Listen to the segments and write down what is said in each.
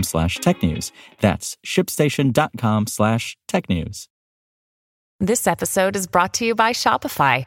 slash technews. That's shipstation.com slash technews. This episode is brought to you by Shopify.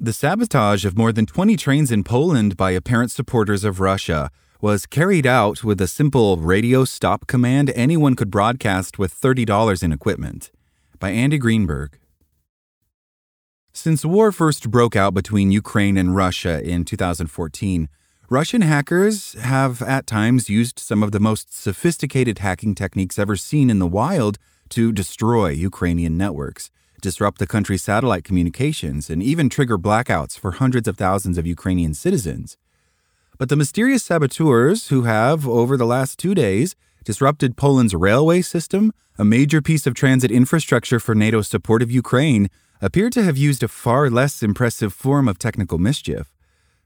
The sabotage of more than 20 trains in Poland by apparent supporters of Russia was carried out with a simple radio stop command anyone could broadcast with $30 in equipment. By Andy Greenberg. Since war first broke out between Ukraine and Russia in 2014, Russian hackers have at times used some of the most sophisticated hacking techniques ever seen in the wild to destroy Ukrainian networks, disrupt the country's satellite communications, and even trigger blackouts for hundreds of thousands of Ukrainian citizens. But the mysterious saboteurs who have, over the last two days, disrupted Poland's railway system, a major piece of transit infrastructure for NATO's support of Ukraine, appear to have used a far less impressive form of technical mischief.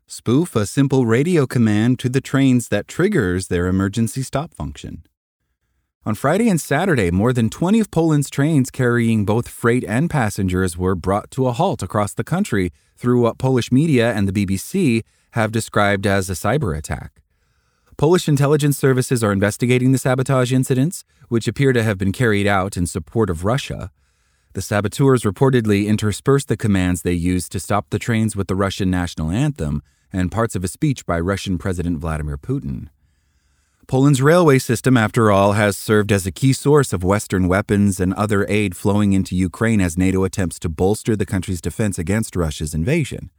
Spoof a simple radio command to the trains that triggers their emergency stop function. On Friday and Saturday, more than 20 of Poland's trains carrying both freight and passengers were brought to a halt across the country through what Polish media and the BBC have described as a cyber attack. Polish intelligence services are investigating the sabotage incidents, which appear to have been carried out in support of Russia. The saboteurs reportedly interspersed the commands they used to stop the trains with the Russian national anthem and parts of a speech by Russian President Vladimir Putin. Poland's railway system, after all, has served as a key source of Western weapons and other aid flowing into Ukraine as NATO attempts to bolster the country's defense against Russia's invasion.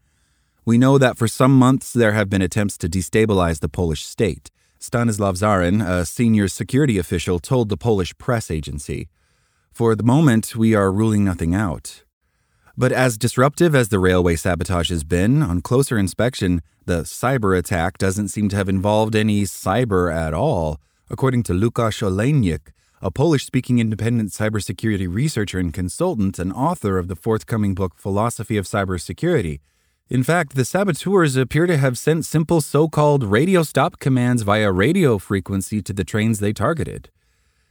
We know that for some months there have been attempts to destabilize the Polish state. Stanislav Zaryn, a senior security official, told the Polish press agency. For the moment, we are ruling nothing out. But as disruptive as the railway sabotage has been, on closer inspection, the cyber attack doesn't seem to have involved any cyber at all, according to Lukasz Olejnik, a Polish speaking independent cybersecurity researcher and consultant and author of the forthcoming book Philosophy of Cybersecurity. In fact, the saboteurs appear to have sent simple so called radio stop commands via radio frequency to the trains they targeted.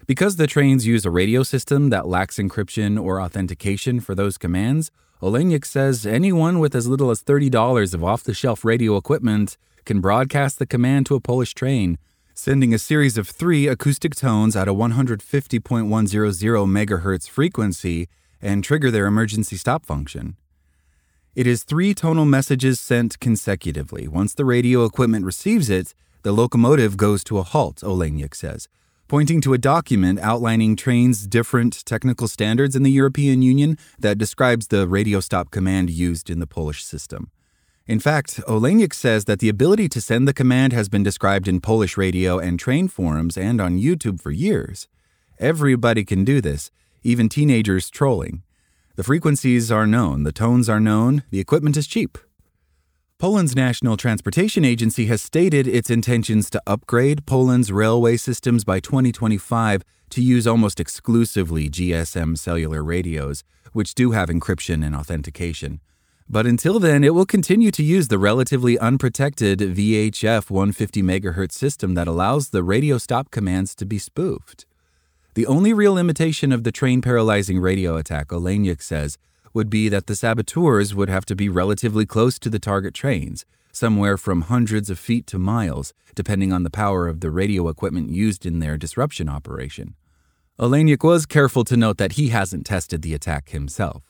Because the trains use a radio system that lacks encryption or authentication for those commands, Olejnik says anyone with as little as $30 of off the shelf radio equipment can broadcast the command to a Polish train, sending a series of three acoustic tones at a 150.100 MHz frequency and trigger their emergency stop function. It is three tonal messages sent consecutively. Once the radio equipment receives it, the locomotive goes to a halt, Olejnik says, pointing to a document outlining trains' different technical standards in the European Union that describes the radio stop command used in the Polish system. In fact, Olejnik says that the ability to send the command has been described in Polish radio and train forums and on YouTube for years. Everybody can do this, even teenagers trolling. The frequencies are known, the tones are known, the equipment is cheap. Poland's National Transportation Agency has stated its intentions to upgrade Poland's railway systems by 2025 to use almost exclusively GSM cellular radios, which do have encryption and authentication. But until then, it will continue to use the relatively unprotected VHF 150 MHz system that allows the radio stop commands to be spoofed. The only real imitation of the train paralyzing radio attack, Olejnik says, would be that the saboteurs would have to be relatively close to the target trains, somewhere from hundreds of feet to miles, depending on the power of the radio equipment used in their disruption operation. Olejnik was careful to note that he hasn't tested the attack himself.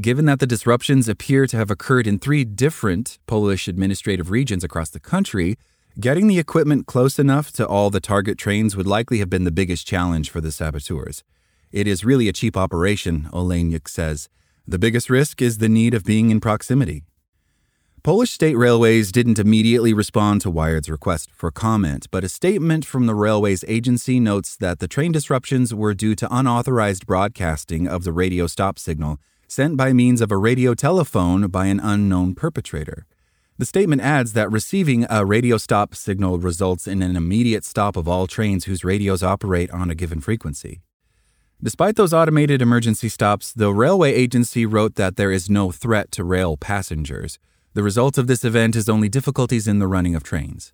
Given that the disruptions appear to have occurred in three different Polish administrative regions across the country, getting the equipment close enough to all the target trains would likely have been the biggest challenge for the saboteurs. It is really a cheap operation, Olejnik says. The biggest risk is the need of being in proximity. Polish State Railways didn't immediately respond to Wired's request for comment, but a statement from the railways agency notes that the train disruptions were due to unauthorized broadcasting of the radio stop signal sent by means of a radio telephone by an unknown perpetrator. The statement adds that receiving a radio stop signal results in an immediate stop of all trains whose radios operate on a given frequency. Despite those automated emergency stops, the railway agency wrote that there is no threat to rail passengers. The result of this event is only difficulties in the running of trains.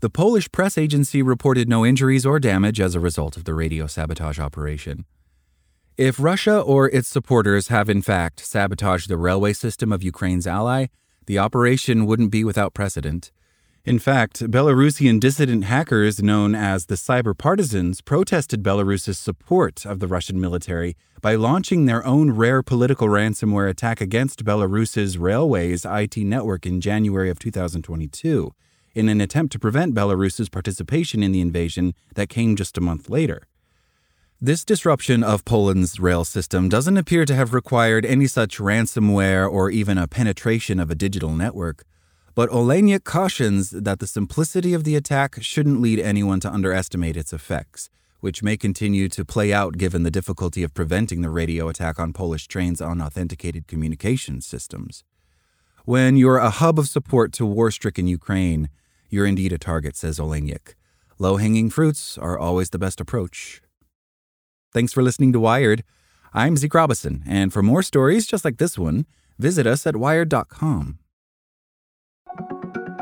The Polish press agency reported no injuries or damage as a result of the radio sabotage operation. If Russia or its supporters have in fact sabotaged the railway system of Ukraine's ally, the operation wouldn't be without precedent. In fact, Belarusian dissident hackers known as the Cyber Partisans protested Belarus's support of the Russian military by launching their own rare political ransomware attack against Belarus's railways IT network in January of 2022, in an attempt to prevent Belarus's participation in the invasion that came just a month later. This disruption of Poland's rail system doesn't appear to have required any such ransomware or even a penetration of a digital network. But Olejnik cautions that the simplicity of the attack shouldn't lead anyone to underestimate its effects, which may continue to play out given the difficulty of preventing the radio attack on Polish trains on authenticated communication systems. When you're a hub of support to war stricken Ukraine, you're indeed a target, says Olejnik. Low hanging fruits are always the best approach. Thanks for listening to Wired. I'm Zeke Robison, and for more stories just like this one, visit us at wired.com.